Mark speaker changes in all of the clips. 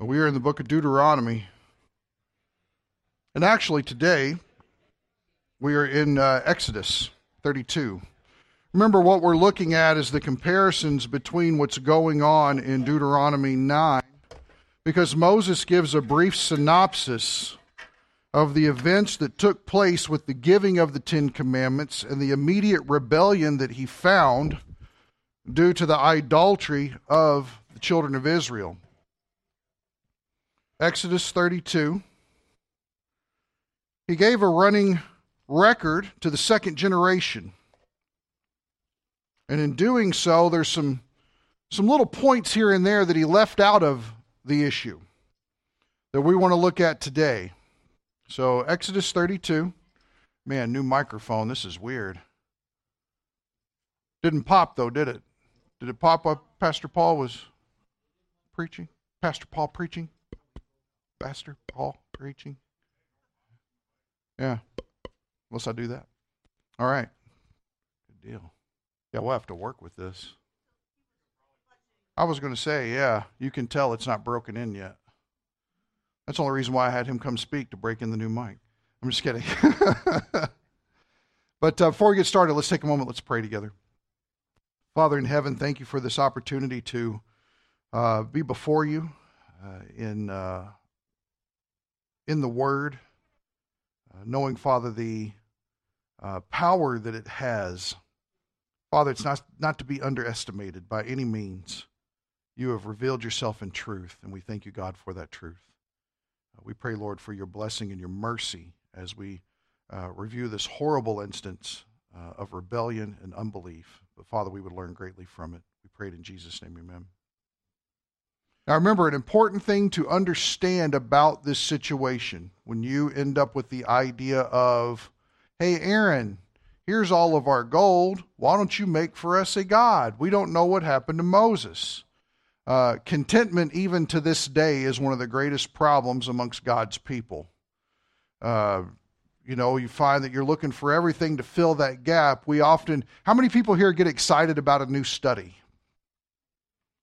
Speaker 1: We are in the book of Deuteronomy. And actually, today, we are in uh, Exodus 32. Remember, what we're looking at is the comparisons between what's going on in Deuteronomy 9, because Moses gives a brief synopsis of the events that took place with the giving of the Ten Commandments and the immediate rebellion that he found due to the idolatry of the children of Israel. Exodus 32. He gave a running record to the second generation. And in doing so, there's some, some little points here and there that he left out of the issue that we want to look at today. So, Exodus 32. Man, new microphone. This is weird. Didn't pop, though, did it? Did it pop up? Pastor Paul was preaching? Pastor Paul preaching? Pastor Paul preaching? Yeah. Unless I do that. All right. Good deal. Yeah, we'll have to work with this. I was going to say, yeah, you can tell it's not broken in yet. That's the only reason why I had him come speak to break in the new mic. I'm just kidding. but uh, before we get started, let's take a moment. Let's pray together. Father in heaven, thank you for this opportunity to uh, be before you uh, in uh, in the Word, uh, knowing, Father, the uh, power that it has. Father, it's not not to be underestimated by any means. You have revealed yourself in truth, and we thank you, God, for that truth. Uh, we pray, Lord, for your blessing and your mercy as we review this horrible instance of rebellion and unbelief. But Father, we would learn greatly from it. We prayed in Jesus' name, amen. Now, remember, an important thing to understand about this situation when you end up with the idea of, hey, Aaron, here's all of our gold. Why don't you make for us a God? We don't know what happened to Moses. Uh, contentment, even to this day, is one of the greatest problems amongst God's people. Uh, you know, you find that you're looking for everything to fill that gap. We often, how many people here get excited about a new study?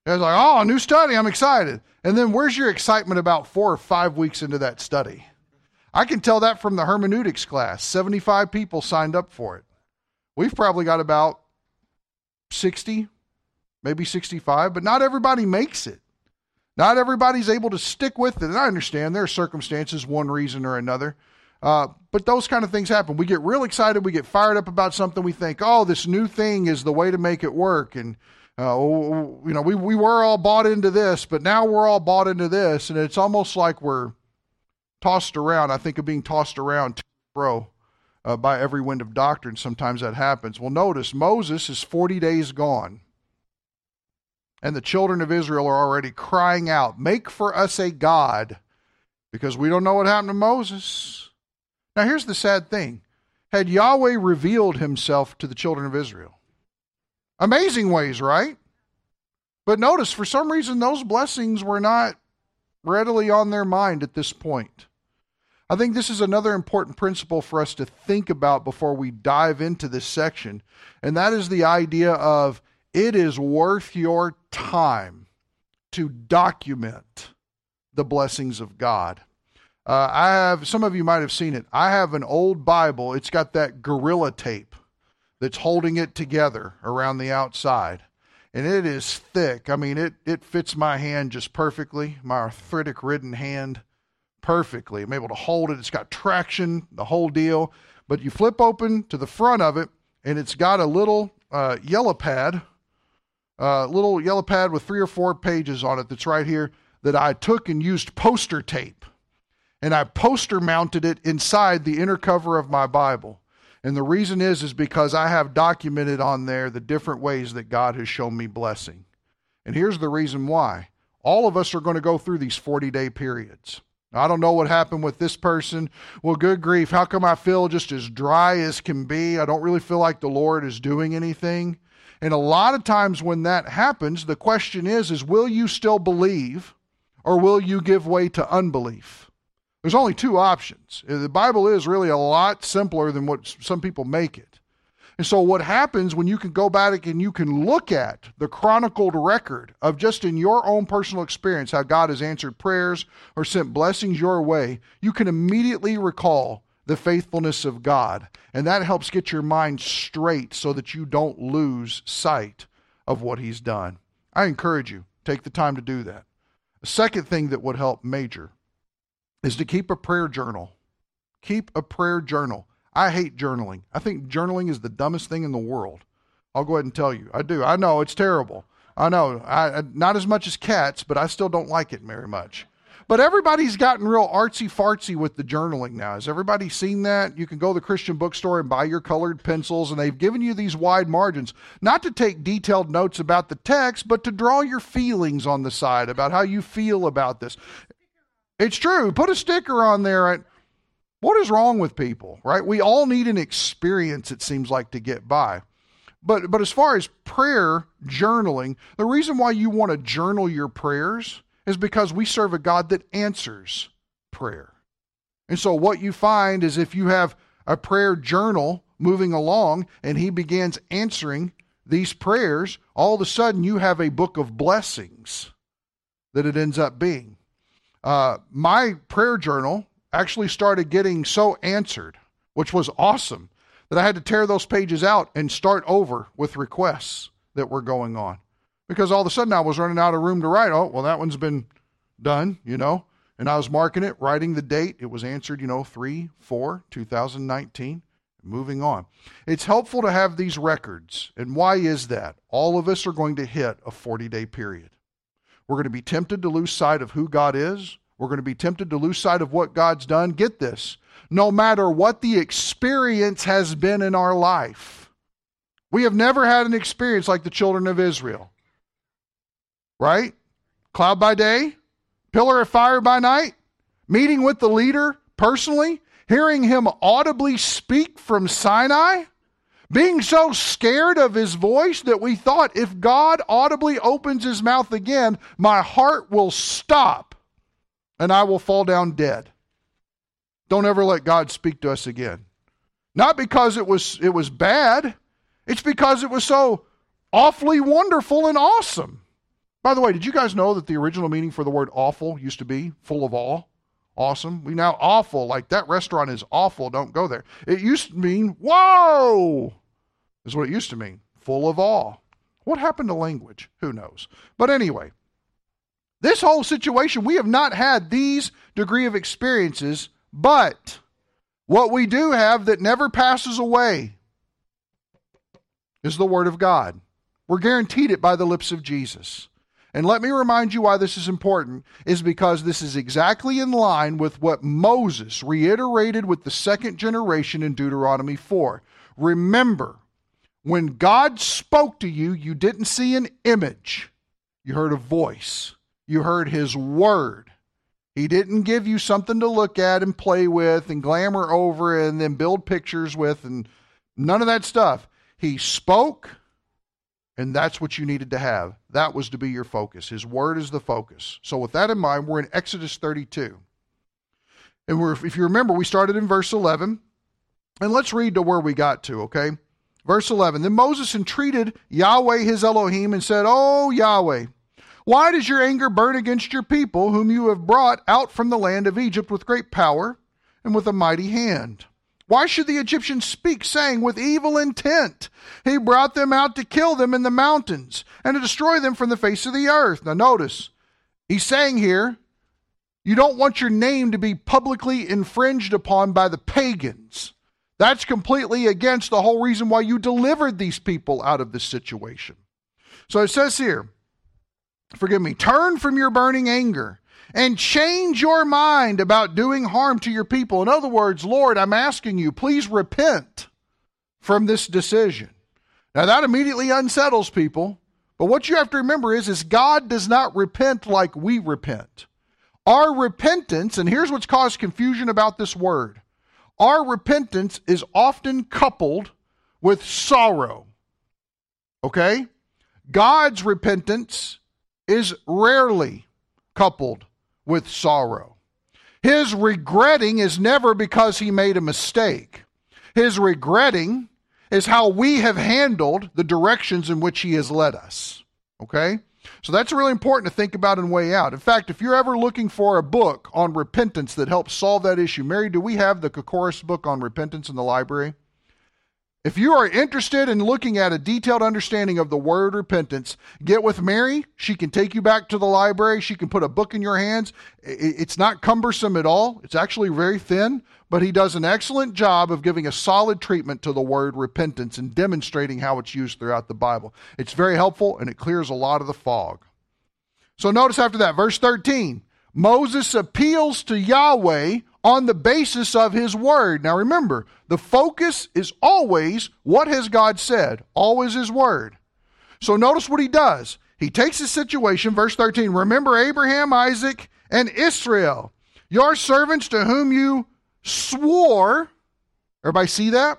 Speaker 1: It's like, oh, a new study, I'm excited. And then where's your excitement about four or five weeks into that study? I can tell that from the hermeneutics class. 75 people signed up for it. We've probably got about 60, maybe 65, but not everybody makes it. Not everybody's able to stick with it. And I understand there are circumstances, one reason or another. Uh, but those kind of things happen. We get real excited. We get fired up about something. We think, oh, this new thing is the way to make it work. And, uh, you know, we, we were all bought into this, but now we're all bought into this. And it's almost like we're tossed around. I think of being tossed around, to bro, uh, by every wind of doctrine. Sometimes that happens. Well, notice Moses is 40 days gone. And the children of Israel are already crying out, Make for us a God, because we don't know what happened to Moses. Now, here's the sad thing had Yahweh revealed himself to the children of Israel? Amazing ways, right? But notice, for some reason, those blessings were not readily on their mind at this point. I think this is another important principle for us to think about before we dive into this section, and that is the idea of it is worth your time to document the blessings of God. Uh, I have some of you might have seen it. I have an old Bible. It's got that gorilla tape that's holding it together around the outside, and it is thick. I mean, it it fits my hand just perfectly, my arthritic ridden hand perfectly. I'm able to hold it. It's got traction, the whole deal. But you flip open to the front of it, and it's got a little uh, yellow pad, uh, little yellow pad with three or four pages on it. That's right here that I took and used poster tape and I poster mounted it inside the inner cover of my Bible. And the reason is is because I have documented on there the different ways that God has shown me blessing. And here's the reason why. All of us are going to go through these 40-day periods. I don't know what happened with this person. Well, good grief, how come I feel just as dry as can be? I don't really feel like the Lord is doing anything. And a lot of times when that happens, the question is is will you still believe or will you give way to unbelief? There's only two options. Uh, the Bible is really a lot simpler than what some people make it. And so, what happens when you can go back and you can look at the chronicled record of just in your own personal experience how God has answered prayers or sent blessings your way, you can immediately recall the faithfulness of God. And that helps get your mind straight so that you don't lose sight of what He's done. I encourage you, take the time to do that. The second thing that would help major is to keep a prayer journal. Keep a prayer journal. I hate journaling. I think journaling is the dumbest thing in the world. I'll go ahead and tell you. I do. I know it's terrible. I know. I, not as much as cats, but I still don't like it very much. But everybody's gotten real artsy fartsy with the journaling now. Has everybody seen that? You can go to the Christian bookstore and buy your colored pencils, and they've given you these wide margins, not to take detailed notes about the text, but to draw your feelings on the side about how you feel about this. It's true. Put a sticker on there. What is wrong with people, right? We all need an experience, it seems like, to get by. But, but as far as prayer journaling, the reason why you want to journal your prayers is because we serve a God that answers prayer. And so, what you find is if you have a prayer journal moving along and He begins answering these prayers, all of a sudden you have a book of blessings that it ends up being. Uh, my prayer journal actually started getting so answered, which was awesome, that I had to tear those pages out and start over with requests that were going on because all of a sudden I was running out of room to write. Oh, well, that one's been done, you know. And I was marking it, writing the date. It was answered, you know, 3 4 2019. Moving on. It's helpful to have these records. And why is that? All of us are going to hit a 40 day period. We're going to be tempted to lose sight of who God is. We're going to be tempted to lose sight of what God's done. Get this no matter what the experience has been in our life, we have never had an experience like the children of Israel right? Cloud by day, pillar of fire by night, meeting with the leader personally, hearing him audibly speak from Sinai, being so scared of his voice that we thought if God audibly opens his mouth again, my heart will stop and I will fall down dead. Don't ever let God speak to us again. Not because it was it was bad, it's because it was so awfully wonderful and awesome. By the way, did you guys know that the original meaning for the word awful used to be full of awe? Awesome. We now awful, like that restaurant is awful, don't go there. It used to mean, whoa, is what it used to mean, full of awe. What happened to language? Who knows? But anyway, this whole situation, we have not had these degree of experiences, but what we do have that never passes away is the Word of God. We're guaranteed it by the lips of Jesus. And let me remind you why this is important is because this is exactly in line with what Moses reiterated with the second generation in Deuteronomy 4. Remember, when God spoke to you, you didn't see an image. You heard a voice. You heard his word. He didn't give you something to look at and play with and glamour over and then build pictures with and none of that stuff. He spoke and that's what you needed to have. That was to be your focus. His word is the focus. So, with that in mind, we're in Exodus 32. And we're, if you remember, we started in verse 11. And let's read to where we got to, okay? Verse 11 Then Moses entreated Yahweh his Elohim and said, Oh, Yahweh, why does your anger burn against your people, whom you have brought out from the land of Egypt with great power and with a mighty hand? Why should the Egyptians speak, saying, with evil intent, He brought them out to kill them in the mountains and to destroy them from the face of the earth? Now, notice, he's saying here, you don't want your name to be publicly infringed upon by the pagans. That's completely against the whole reason why you delivered these people out of this situation. So it says here, forgive me, turn from your burning anger and change your mind about doing harm to your people. In other words, Lord, I'm asking you, please repent from this decision. Now that immediately unsettles people, but what you have to remember is is God does not repent like we repent. Our repentance, and here's what's caused confusion about this word. Our repentance is often coupled with sorrow. Okay? God's repentance is rarely coupled with sorrow. His regretting is never because he made a mistake. His regretting is how we have handled the directions in which He has led us. Okay? So that's really important to think about and weigh out. In fact, if you're ever looking for a book on repentance that helps solve that issue, Mary, do we have the Kokoris book on repentance in the library? If you are interested in looking at a detailed understanding of the word repentance, get with Mary. She can take you back to the library. She can put a book in your hands. It's not cumbersome at all. It's actually very thin, but he does an excellent job of giving a solid treatment to the word repentance and demonstrating how it's used throughout the Bible. It's very helpful and it clears a lot of the fog. So notice after that, verse 13 Moses appeals to Yahweh on the basis of his word. Now remember, the focus is always what has God said, always his word. So notice what he does. He takes the situation, verse 13, remember Abraham, Isaac, and Israel, your servants to whom you swore, everybody see that?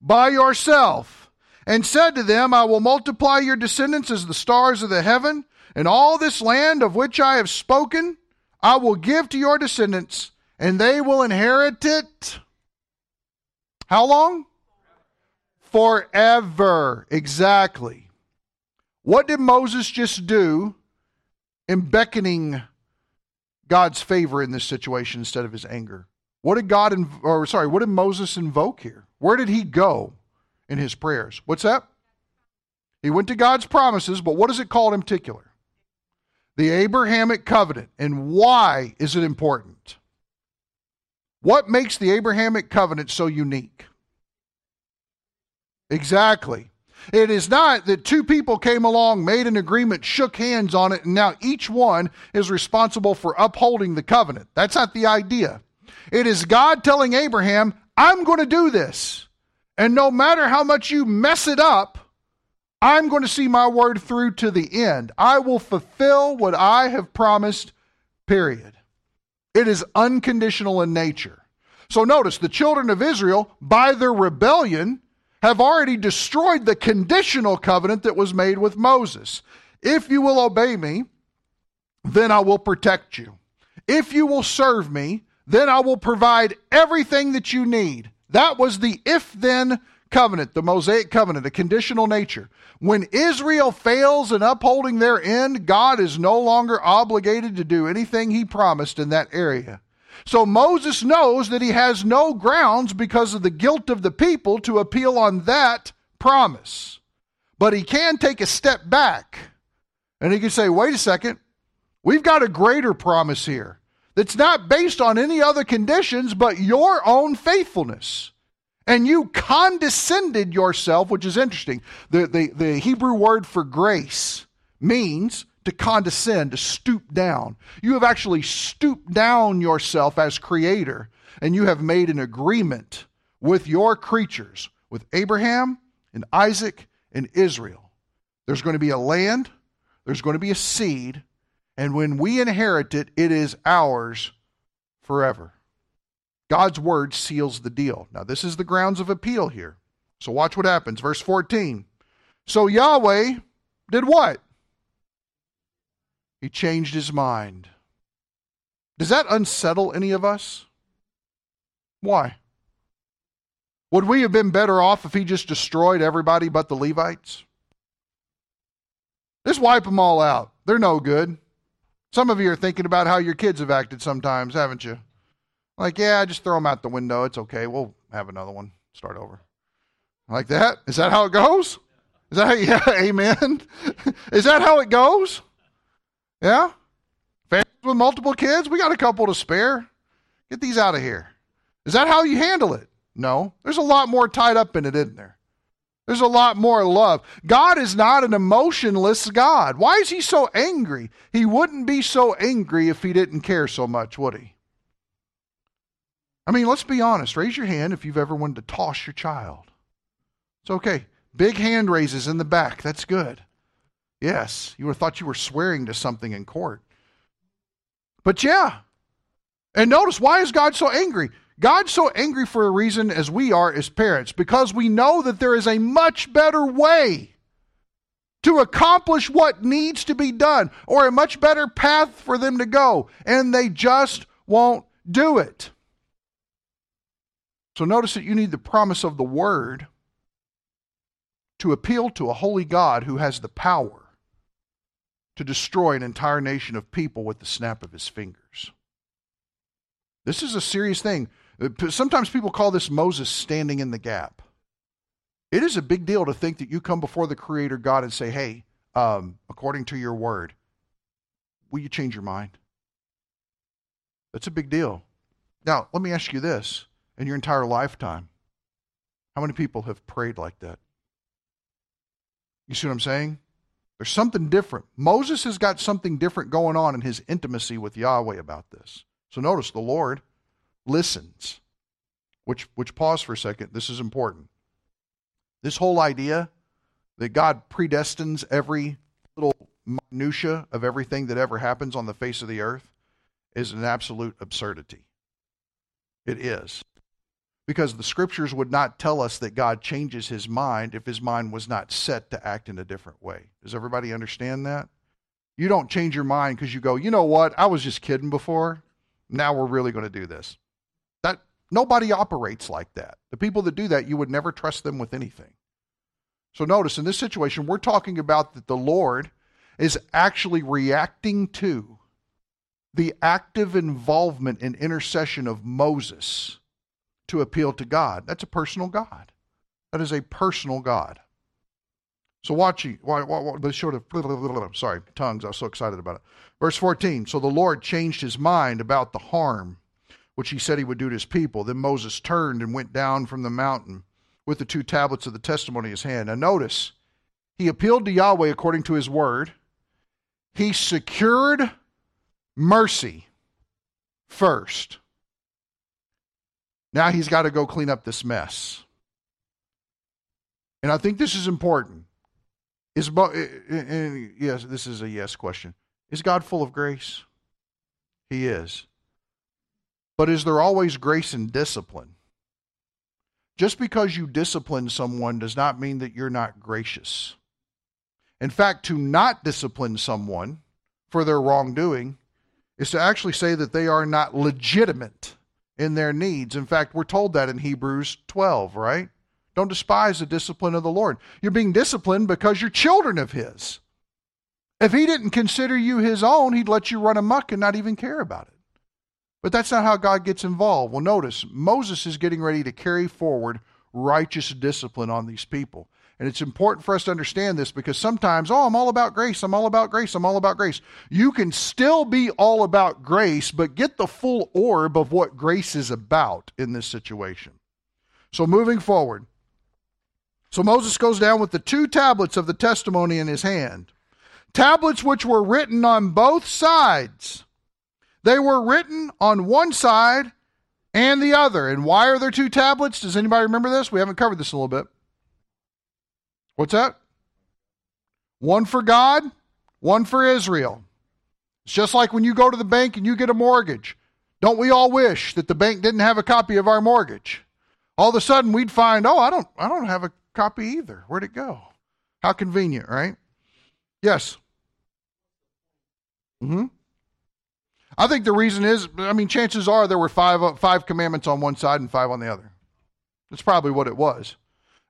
Speaker 1: By yourself, and said to them, I will multiply your descendants as the stars of the heaven, and all this land of which I have spoken I will give to your descendants, and they will inherit it. How long? Forever. Exactly. What did Moses just do in beckoning God's favor in this situation instead of his anger? What did God, or sorry, what did Moses invoke here? Where did he go in his prayers? What's that? He went to God's promises, but what is it called in particular? The Abrahamic covenant. And why is it important? What makes the Abrahamic covenant so unique? Exactly. It is not that two people came along, made an agreement, shook hands on it, and now each one is responsible for upholding the covenant. That's not the idea. It is God telling Abraham, I'm going to do this. And no matter how much you mess it up, I'm going to see my word through to the end. I will fulfill what I have promised, period. It is unconditional in nature. So notice the children of Israel, by their rebellion, have already destroyed the conditional covenant that was made with Moses. If you will obey me, then I will protect you. If you will serve me, then I will provide everything that you need. That was the if then covenant, the Mosaic covenant, a conditional nature. When Israel fails in upholding their end, God is no longer obligated to do anything he promised in that area. So Moses knows that he has no grounds because of the guilt of the people to appeal on that promise. But he can take a step back and he can say, wait a second, we've got a greater promise here that's not based on any other conditions but your own faithfulness and you condescended yourself, which is interesting. The, the, the Hebrew word for grace means to condescend, to stoop down. You have actually stooped down yourself as creator, and you have made an agreement with your creatures, with Abraham and Isaac and Israel. There's going to be a land, there's going to be a seed, and when we inherit it, it is ours forever. God's word seals the deal. Now, this is the grounds of appeal here. So, watch what happens. Verse 14. So, Yahweh did what? He changed his mind. Does that unsettle any of us? Why? Would we have been better off if he just destroyed everybody but the Levites? Just wipe them all out. They're no good. Some of you are thinking about how your kids have acted sometimes, haven't you? Like, yeah, I just throw them out the window. It's okay. We'll have another one. Start over. Like that? Is that how it goes? Is that how, yeah, amen? Is that how it goes? Yeah? Families with multiple kids? We got a couple to spare. Get these out of here. Is that how you handle it? No. There's a lot more tied up in it, isn't there? There's a lot more love. God is not an emotionless God. Why is he so angry? He wouldn't be so angry if he didn't care so much, would he? I mean, let's be honest. Raise your hand if you've ever wanted to toss your child. It's okay. Big hand raises in the back. That's good. Yes, you would have thought you were swearing to something in court. But yeah. And notice, why is God so angry? God's so angry for a reason as we are as parents, because we know that there is a much better way to accomplish what needs to be done, or a much better path for them to go, and they just won't do it. So notice that you need the promise of the word to appeal to a holy God who has the power to destroy an entire nation of people with the snap of his fingers. This is a serious thing. Sometimes people call this Moses standing in the gap. It is a big deal to think that you come before the Creator God and say, hey, um, according to your word, will you change your mind? That's a big deal. Now, let me ask you this in your entire lifetime, how many people have prayed like that? You see what I'm saying? There's something different. Moses has got something different going on in his intimacy with Yahweh about this. So notice the Lord listens. Which which pause for a second. This is important. This whole idea that God predestines every little minutia of everything that ever happens on the face of the earth is an absolute absurdity. It is. Because the scriptures would not tell us that God changes his mind if his mind was not set to act in a different way. Does everybody understand that? You don't change your mind because you go, you know what? I was just kidding before. Now we're really going to do this. That nobody operates like that. The people that do that, you would never trust them with anything. So notice in this situation, we're talking about that the Lord is actually reacting to the active involvement and intercession of Moses to appeal to God. That's a personal God. That is a personal God. So watch you. Let's show the sorry tongues. I was so excited about it. Verse 14. So the Lord changed his mind about the harm which he said he would do to his people. Then Moses turned and went down from the mountain with the two tablets of the testimony in his hand. Now notice, he appealed to Yahweh according to his word. He secured mercy first. Now he's got to go clean up this mess. And I think this is important. Is eh, eh, eh, yes, this is a yes question. Is God full of grace? He is. But is there always grace and discipline? Just because you discipline someone does not mean that you're not gracious. In fact, to not discipline someone for their wrongdoing is to actually say that they are not legitimate in their needs. In fact, we're told that in Hebrews 12, right? Don't despise the discipline of the Lord. You're being disciplined because you're children of His. If He didn't consider you His own, He'd let you run amuck and not even care about it. But that's not how God gets involved. Well, notice Moses is getting ready to carry forward righteous discipline on these people. And it's important for us to understand this because sometimes, oh, I'm all about grace, I'm all about grace, I'm all about grace. You can still be all about grace, but get the full orb of what grace is about in this situation. So, moving forward. So, Moses goes down with the two tablets of the testimony in his hand, tablets which were written on both sides. They were written on one side and the other. And why are there two tablets? Does anybody remember this? We haven't covered this a little bit. What's that? One for God, one for Israel. It's just like when you go to the bank and you get a mortgage. Don't we all wish that the bank didn't have a copy of our mortgage? All of a sudden we'd find, "Oh, I don't I don't have a copy either. Where'd it go?" How convenient, right? Yes. Mhm. I think the reason is, I mean, chances are there were five five commandments on one side and five on the other. That's probably what it was.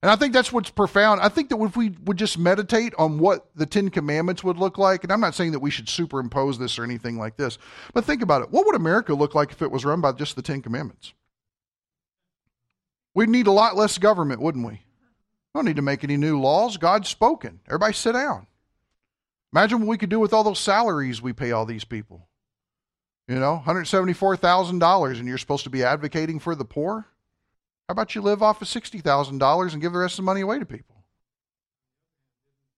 Speaker 1: And I think that's what's profound. I think that if we would just meditate on what the Ten Commandments would look like, and I'm not saying that we should superimpose this or anything like this, but think about it. What would America look like if it was run by just the Ten Commandments? We'd need a lot less government, wouldn't we? We don't need to make any new laws. God's spoken. Everybody sit down. Imagine what we could do with all those salaries we pay all these people. You know, $174,000 and you're supposed to be advocating for the poor? How about you live off of $60,000 and give the rest of the money away to people?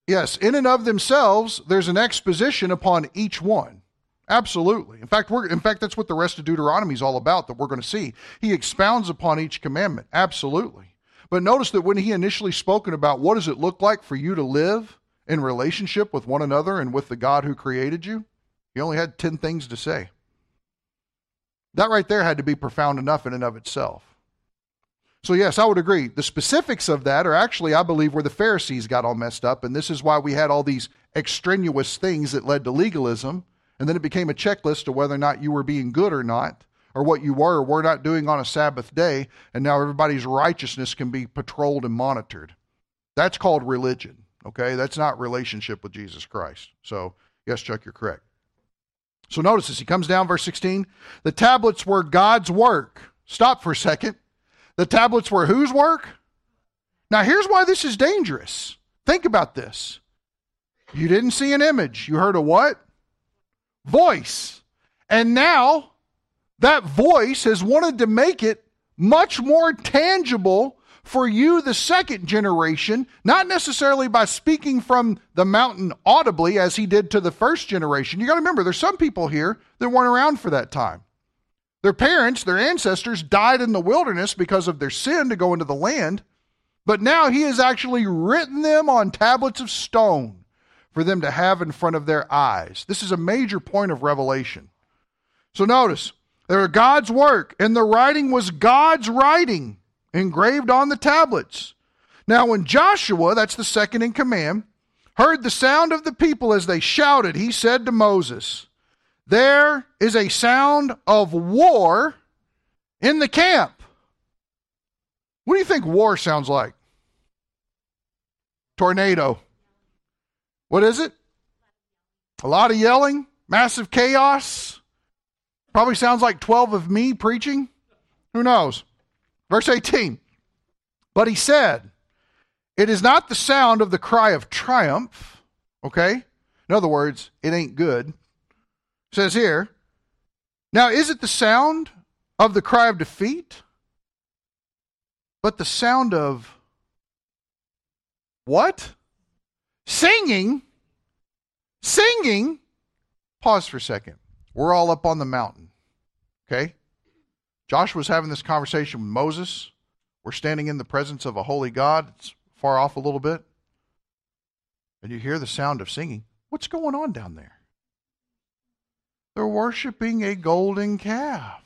Speaker 1: Yes, in and of themselves, there's an exposition upon each one. Absolutely. In fact, we're in fact that's what the rest of Deuteronomy is all about that we're going to see. He expounds upon each commandment. Absolutely. But notice that when he initially spoken about what does it look like for you to live in relationship with one another and with the God who created you, he only had 10 things to say. That right there had to be profound enough in and of itself. So, yes, I would agree. The specifics of that are actually, I believe, where the Pharisees got all messed up. And this is why we had all these extraneous things that led to legalism. And then it became a checklist of whether or not you were being good or not, or what you were or were not doing on a Sabbath day. And now everybody's righteousness can be patrolled and monitored. That's called religion. Okay, that's not relationship with Jesus Christ. So, yes, Chuck, you're correct. So, notice this. He comes down, verse 16. The tablets were God's work. Stop for a second. The tablets were whose work? Now, here's why this is dangerous. Think about this. You didn't see an image. You heard a what? Voice. And now that voice has wanted to make it much more tangible for you, the second generation, not necessarily by speaking from the mountain audibly as he did to the first generation. You got to remember, there's some people here that weren't around for that time. Their parents, their ancestors died in the wilderness because of their sin to go into the land, but now he has actually written them on tablets of stone for them to have in front of their eyes. This is a major point of revelation. So notice, they were God's work, and the writing was God's writing engraved on the tablets. Now, when Joshua, that's the second in command, heard the sound of the people as they shouted, he said to Moses, There is a sound of war in the camp. What do you think war sounds like? Tornado. What is it? A lot of yelling, massive chaos. Probably sounds like 12 of me preaching. Who knows? Verse 18. But he said, It is not the sound of the cry of triumph. Okay? In other words, it ain't good. Says here, Now is it the sound of the cry of defeat? But the sound of what? Singing. Singing. Pause for a second. We're all up on the mountain. Okay? Joshua's having this conversation with Moses. We're standing in the presence of a holy God. It's far off a little bit. And you hear the sound of singing. What's going on down there? They're worshiping a golden calf.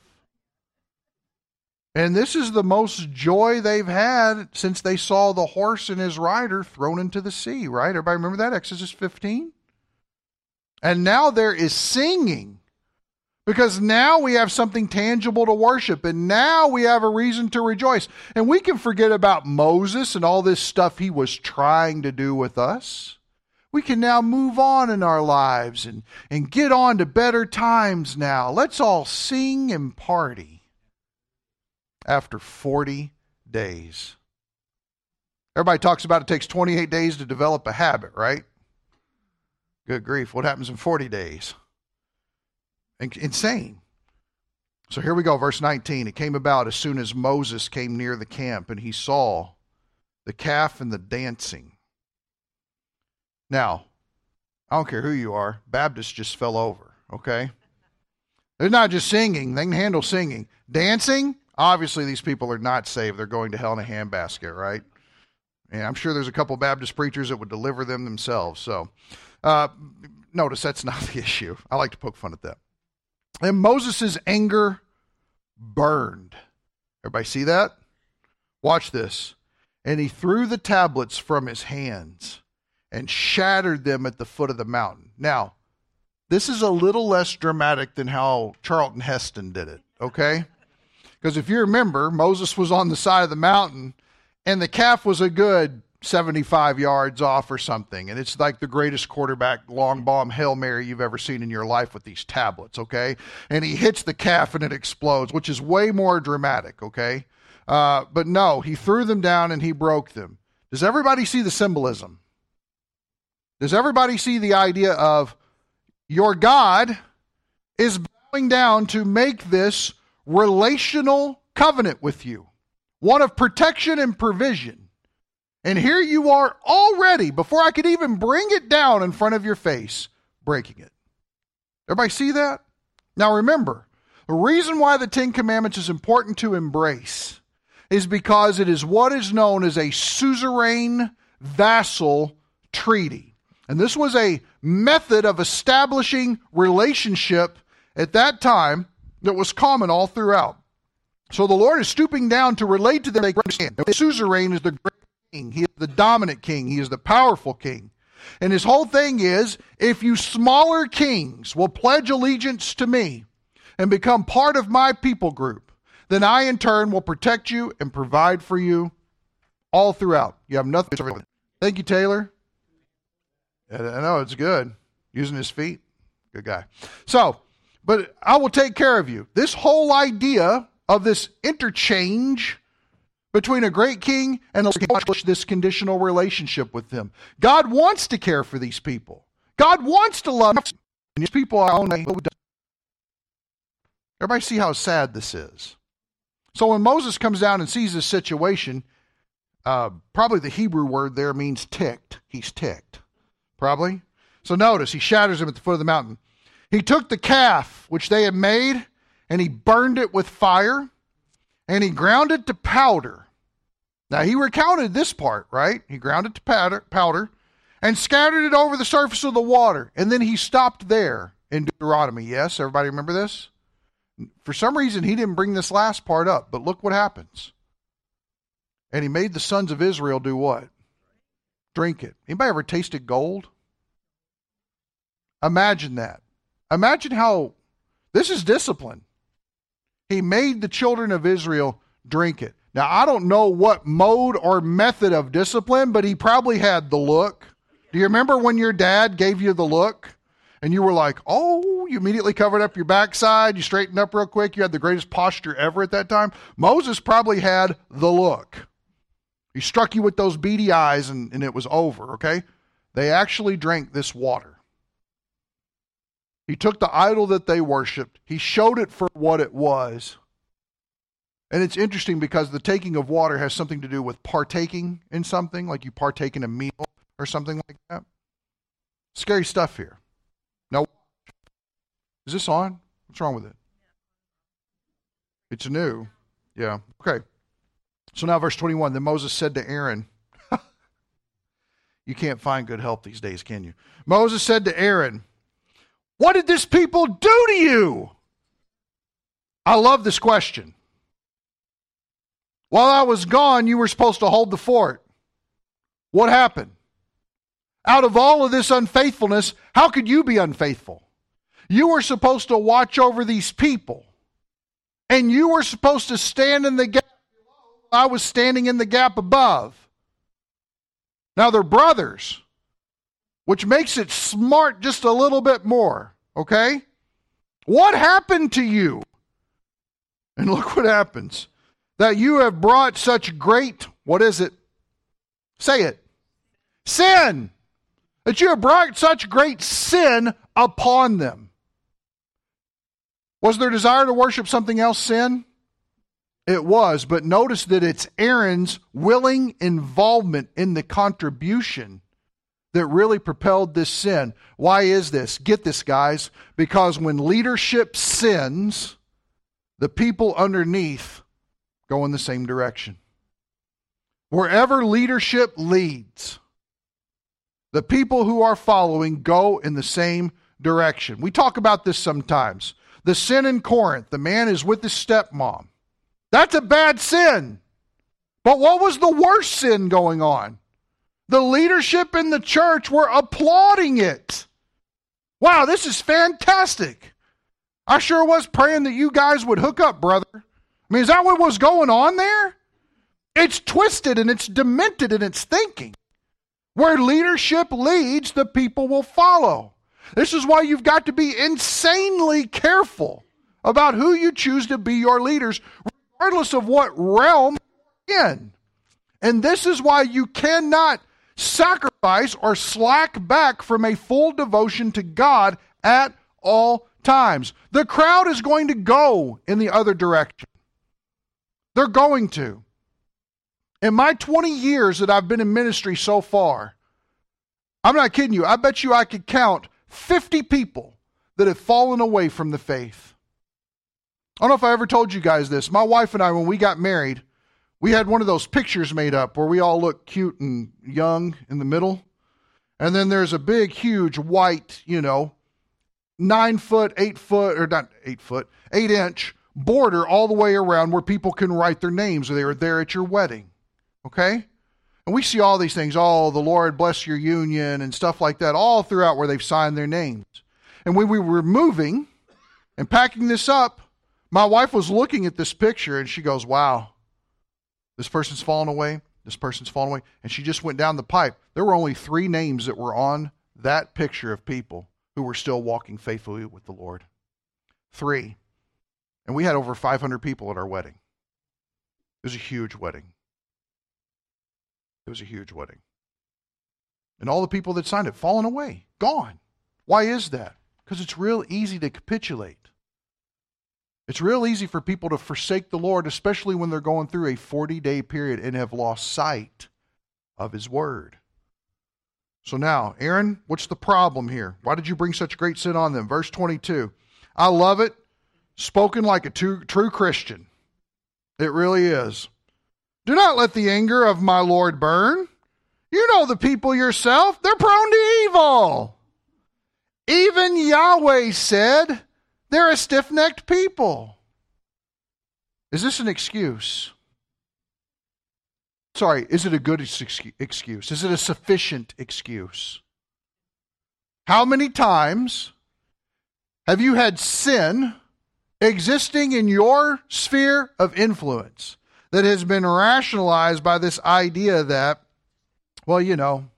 Speaker 1: And this is the most joy they've had since they saw the horse and his rider thrown into the sea, right? Everybody remember that? Exodus 15? And now there is singing because now we have something tangible to worship, and now we have a reason to rejoice. And we can forget about Moses and all this stuff he was trying to do with us. We can now move on in our lives and, and get on to better times now. Let's all sing and party after 40 days. Everybody talks about it takes 28 days to develop a habit, right? Good grief. What happens in 40 days? Insane. So here we go, verse 19. It came about as soon as Moses came near the camp and he saw the calf and the dancing. Now, I don't care who you are, Baptists just fell over, okay? They're not just singing, they can handle singing. Dancing, obviously these people are not saved. They're going to hell in a handbasket, right? And I'm sure there's a couple Baptist preachers that would deliver them themselves. So, uh, notice that's not the issue. I like to poke fun at that. And Moses' anger burned. Everybody see that? Watch this. And he threw the tablets from his hands and shattered them at the foot of the mountain. Now, this is a little less dramatic than how Charlton Heston did it, okay? Because if you remember, Moses was on the side of the mountain and the calf was a good 75 yards off or something. And it's like the greatest quarterback long bomb Hail Mary you've ever seen in your life with these tablets, okay? And he hits the calf and it explodes, which is way more dramatic, okay? Uh, but no, he threw them down and he broke them. Does everybody see the symbolism? Does everybody see the idea of your God is bowing down to make this relational covenant with you, one of protection and provision? And here you are already, before I could even bring it down in front of your face, breaking it. Everybody see that? Now remember, the reason why the Ten Commandments is important to embrace is because it is what is known as a suzerain vassal treaty. And this was a method of establishing relationship at that time that was common all throughout. So the Lord is stooping down to relate to them. The suzerain is the great king. He is the dominant king. He is the powerful king. And his whole thing is if you smaller kings will pledge allegiance to me and become part of my people group, then I in turn will protect you and provide for you all throughout. You have nothing. Thank you, Taylor. I know it's good. Using his feet. Good guy. So, but I will take care of you. This whole idea of this interchange between a great king and this conditional relationship with them. God wants to care for these people. God wants to love them. And these people are only. Everybody see how sad this is. So when Moses comes down and sees this situation, uh, probably the Hebrew word there means ticked. He's ticked. Probably. So notice, he shatters him at the foot of the mountain. He took the calf which they had made and he burned it with fire and he ground it to powder. Now he recounted this part, right? He ground it to powder, powder and scattered it over the surface of the water. And then he stopped there in Deuteronomy. Yes, everybody remember this? For some reason, he didn't bring this last part up, but look what happens. And he made the sons of Israel do what? Drink it. Anybody ever tasted gold? Imagine that. Imagine how this is discipline. He made the children of Israel drink it. Now, I don't know what mode or method of discipline, but he probably had the look. Do you remember when your dad gave you the look? And you were like, oh, you immediately covered up your backside, you straightened up real quick, you had the greatest posture ever at that time. Moses probably had the look. He struck you with those beady eyes and, and it was over, okay? They actually drank this water. He took the idol that they worshiped, he showed it for what it was. And it's interesting because the taking of water has something to do with partaking in something, like you partake in a meal or something like that. Scary stuff here. Now, is this on? What's wrong with it? It's new. Yeah. Okay. So now, verse 21 Then Moses said to Aaron, You can't find good help these days, can you? Moses said to Aaron, What did this people do to you? I love this question. While I was gone, you were supposed to hold the fort. What happened? Out of all of this unfaithfulness, how could you be unfaithful? You were supposed to watch over these people, and you were supposed to stand in the gap I was standing in the gap above. Now they're brothers, which makes it smart just a little bit more, okay? What happened to you? And look what happens. That you have brought such great, what is it? Say it. Sin. That you have brought such great sin upon them. Was their desire to worship something else sin? It was, but notice that it's Aaron's willing involvement in the contribution that really propelled this sin. Why is this? Get this, guys. Because when leadership sins, the people underneath go in the same direction. Wherever leadership leads, the people who are following go in the same direction. We talk about this sometimes. The sin in Corinth, the man is with his stepmom. That's a bad sin. But what was the worst sin going on? The leadership in the church were applauding it. Wow, this is fantastic. I sure was praying that you guys would hook up, brother. I mean, is that what was going on there? It's twisted and it's demented in its thinking. Where leadership leads, the people will follow. This is why you've got to be insanely careful about who you choose to be your leaders, regardless of what realm in. And this is why you cannot sacrifice or slack back from a full devotion to God at all times. The crowd is going to go in the other direction. They're going to. In my 20 years that I've been in ministry so far, I'm not kidding you, I bet you I could count 50 people that have fallen away from the faith. I don't know if I ever told you guys this. My wife and I, when we got married, we had one of those pictures made up where we all look cute and young in the middle. And then there's a big, huge white, you know, nine foot, eight foot, or not eight foot, eight inch border all the way around where people can write their names or they were there at your wedding. Okay? And we see all these things, oh, the Lord bless your union and stuff like that, all throughout where they've signed their names. And when we were moving and packing this up, my wife was looking at this picture and she goes, Wow, this person's fallen away. this person's fallen away. And she just went down the pipe. There were only three names that were on that picture of people who were still walking faithfully with the Lord. Three. And we had over 500 people at our wedding. It was a huge wedding. It was a huge wedding. And all the people that signed it fallen away, gone. Why is that? Because it's real easy to capitulate. It's real easy for people to forsake the Lord, especially when they're going through a 40 day period and have lost sight of His Word. So now, Aaron, what's the problem here? Why did you bring such great sin on them? Verse 22. I love it. Spoken like a true, true Christian. It really is. Do not let the anger of my Lord burn. You know the people yourself, they're prone to evil. Even Yahweh said, they're a stiff necked people. Is this an excuse? Sorry, is it a good excuse? Is it a sufficient excuse? How many times have you had sin existing in your sphere of influence that has been rationalized by this idea that, well, you know,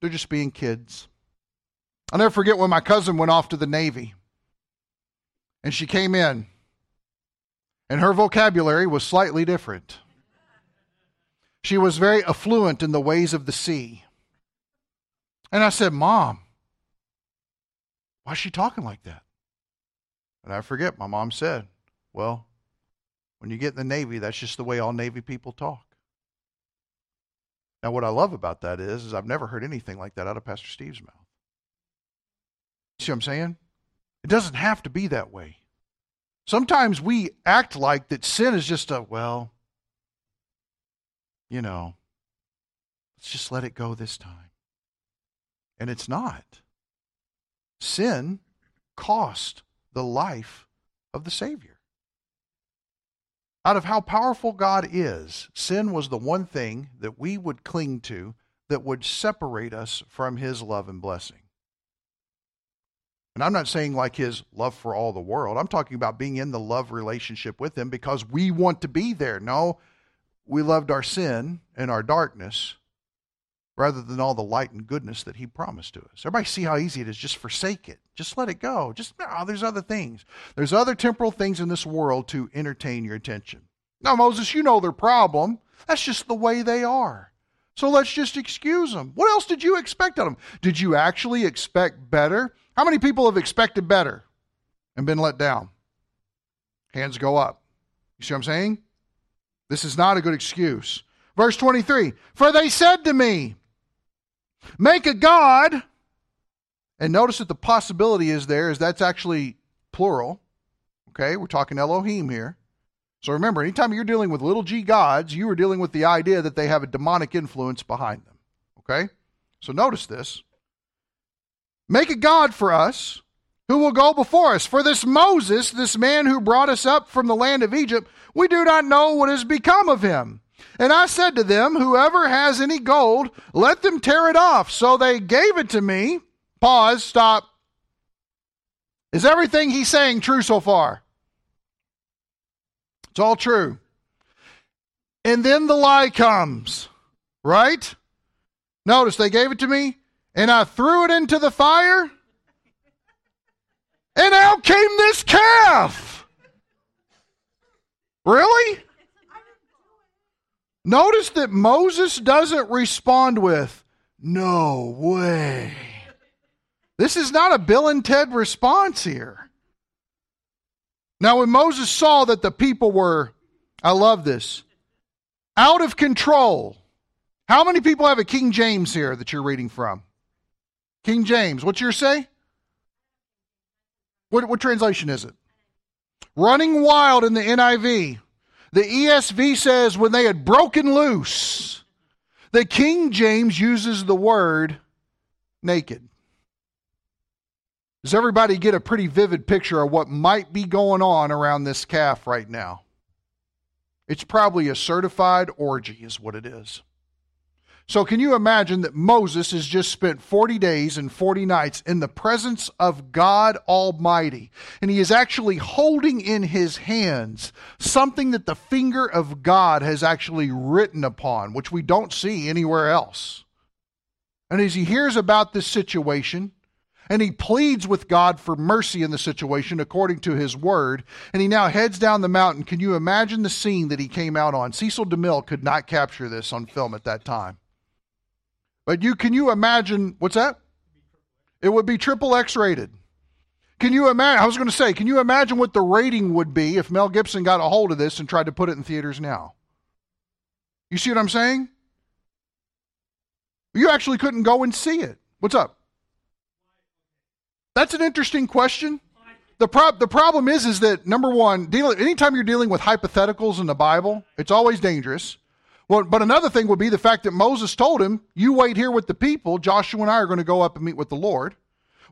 Speaker 1: they're just being kids? I'll never forget when my cousin went off to the Navy and she came in, and her vocabulary was slightly different. She was very affluent in the ways of the sea. And I said, Mom, why is she talking like that? And I forget, my mom said, Well, when you get in the Navy, that's just the way all Navy people talk. Now, what I love about that is, is I've never heard anything like that out of Pastor Steve's mouth. You see what I'm saying? It doesn't have to be that way. Sometimes we act like that sin is just a, well, you know, let's just let it go this time. And it's not. Sin cost the life of the Savior. Out of how powerful God is, sin was the one thing that we would cling to that would separate us from His love and blessing. And I'm not saying like his love for all the world. I'm talking about being in the love relationship with him because we want to be there. No, we loved our sin and our darkness rather than all the light and goodness that he promised to us. Everybody see how easy it is. Just forsake it. Just let it go. Just, oh, there's other things. There's other temporal things in this world to entertain your attention. Now, Moses, you know their problem. That's just the way they are. So let's just excuse them. What else did you expect of them? Did you actually expect better? How many people have expected better and been let down? Hands go up. You see what I'm saying? This is not a good excuse. Verse 23 For they said to me, Make a God. And notice that the possibility is there is that's actually plural. Okay, we're talking Elohim here. So remember, anytime you're dealing with little g gods, you are dealing with the idea that they have a demonic influence behind them. Okay? So notice this. Make a God for us who will go before us. For this Moses, this man who brought us up from the land of Egypt, we do not know what has become of him. And I said to them, Whoever has any gold, let them tear it off. So they gave it to me. Pause, stop. Is everything he's saying true so far? It's all true. And then the lie comes, right? Notice they gave it to me and I threw it into the fire, and out came this calf. Really? Notice that Moses doesn't respond with, No way. This is not a Bill and Ted response here. Now, when Moses saw that the people were, I love this, out of control. How many people have a King James here that you're reading from? King James. What's your say? What, what translation is it? Running wild in the NIV. The ESV says when they had broken loose. The King James uses the word naked. Does everybody get a pretty vivid picture of what might be going on around this calf right now? It's probably a certified orgy, is what it is. So, can you imagine that Moses has just spent 40 days and 40 nights in the presence of God Almighty? And he is actually holding in his hands something that the finger of God has actually written upon, which we don't see anywhere else. And as he hears about this situation, and he pleads with God for mercy in the situation according to his word. And he now heads down the mountain. Can you imagine the scene that he came out on? Cecil DeMille could not capture this on film at that time. But you can you imagine what's that? It would be triple X rated. Can you imagine? I was going to say, can you imagine what the rating would be if Mel Gibson got a hold of this and tried to put it in theaters now? You see what I'm saying? You actually couldn't go and see it. What's up? That's an interesting question. The, prob- the problem is, is that number one, anytime you're dealing with hypotheticals in the Bible, it's always dangerous. Well, but another thing would be the fact that Moses told him, You wait here with the people. Joshua and I are going to go up and meet with the Lord.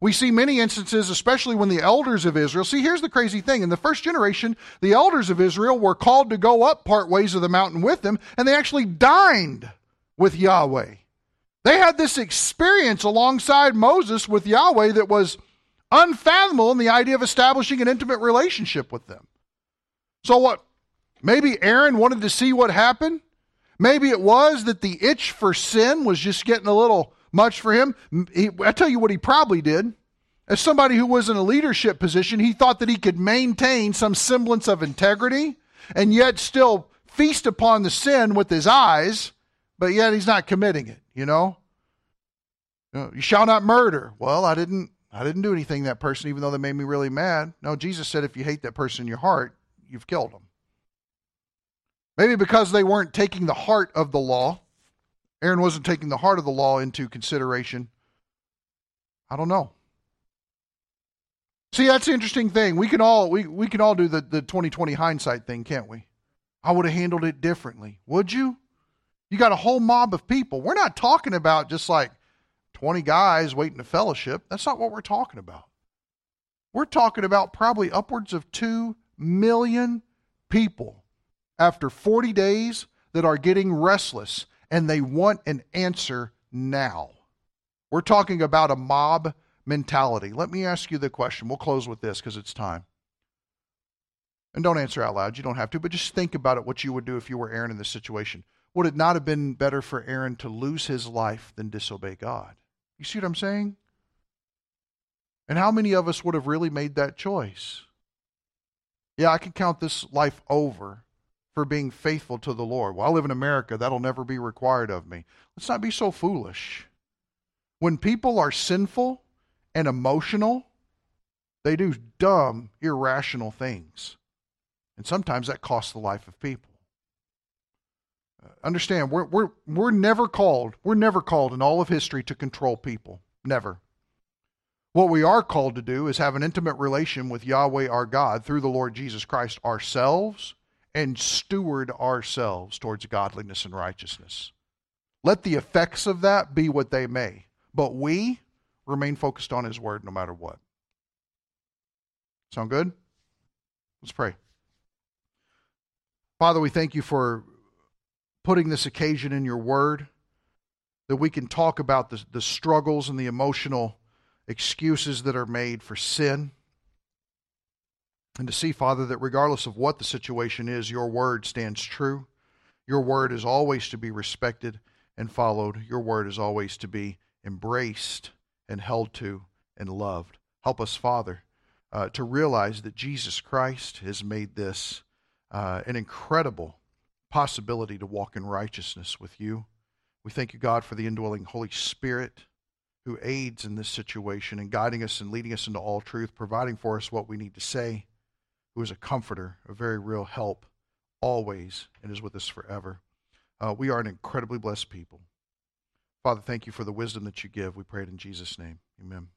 Speaker 1: We see many instances, especially when the elders of Israel. See, here's the crazy thing. In the first generation, the elders of Israel were called to go up part ways of the mountain with them, and they actually dined with Yahweh. They had this experience alongside Moses with Yahweh that was unfathomable in the idea of establishing an intimate relationship with them. So, what? Maybe Aaron wanted to see what happened. Maybe it was that the itch for sin was just getting a little much for him. He, I tell you what, he probably did. As somebody who was in a leadership position, he thought that he could maintain some semblance of integrity and yet still feast upon the sin with his eyes, but yet he's not committing it, you know? You, know, you shall not murder. Well, I didn't I didn't do anything that person, even though they made me really mad. No, Jesus said if you hate that person in your heart, you've killed them. Maybe because they weren't taking the heart of the law. Aaron wasn't taking the heart of the law into consideration. I don't know. See, that's the interesting thing. We can all we, we can all do the, the 2020 hindsight thing, can't we? I would have handled it differently. Would you? You got a whole mob of people. We're not talking about just like 20 guys waiting to fellowship. That's not what we're talking about. We're talking about probably upwards of 2 million people after 40 days that are getting restless and they want an answer now. We're talking about a mob mentality. Let me ask you the question. We'll close with this because it's time. And don't answer out loud. You don't have to, but just think about it what you would do if you were Aaron in this situation. Would it not have been better for Aaron to lose his life than disobey God? You see what I'm saying? And how many of us would have really made that choice? Yeah, I can count this life over for being faithful to the Lord. Well, I live in America. That'll never be required of me. Let's not be so foolish. When people are sinful and emotional, they do dumb, irrational things. And sometimes that costs the life of people. Uh, understand, we're, we're, we're never called, we're never called in all of history to control people. Never. What we are called to do is have an intimate relation with Yahweh our God through the Lord Jesus Christ ourselves and steward ourselves towards godliness and righteousness. Let the effects of that be what they may, but we remain focused on His Word no matter what. Sound good? Let's pray. Father, we thank you for putting this occasion in your word, that we can talk about the, the struggles and the emotional excuses that are made for sin. And to see, Father, that regardless of what the situation is, your word stands true. Your word is always to be respected and followed. Your word is always to be embraced and held to and loved. Help us, Father, uh, to realize that Jesus Christ has made this uh, an incredible possibility to walk in righteousness with you. We thank you, God, for the indwelling Holy Spirit who aids in this situation and guiding us and leading us into all truth, providing for us what we need to say, who is a comforter, a very real help always, and is with us forever. Uh, we are an incredibly blessed people. Father, thank you for the wisdom that you give. We pray it in Jesus' name. Amen.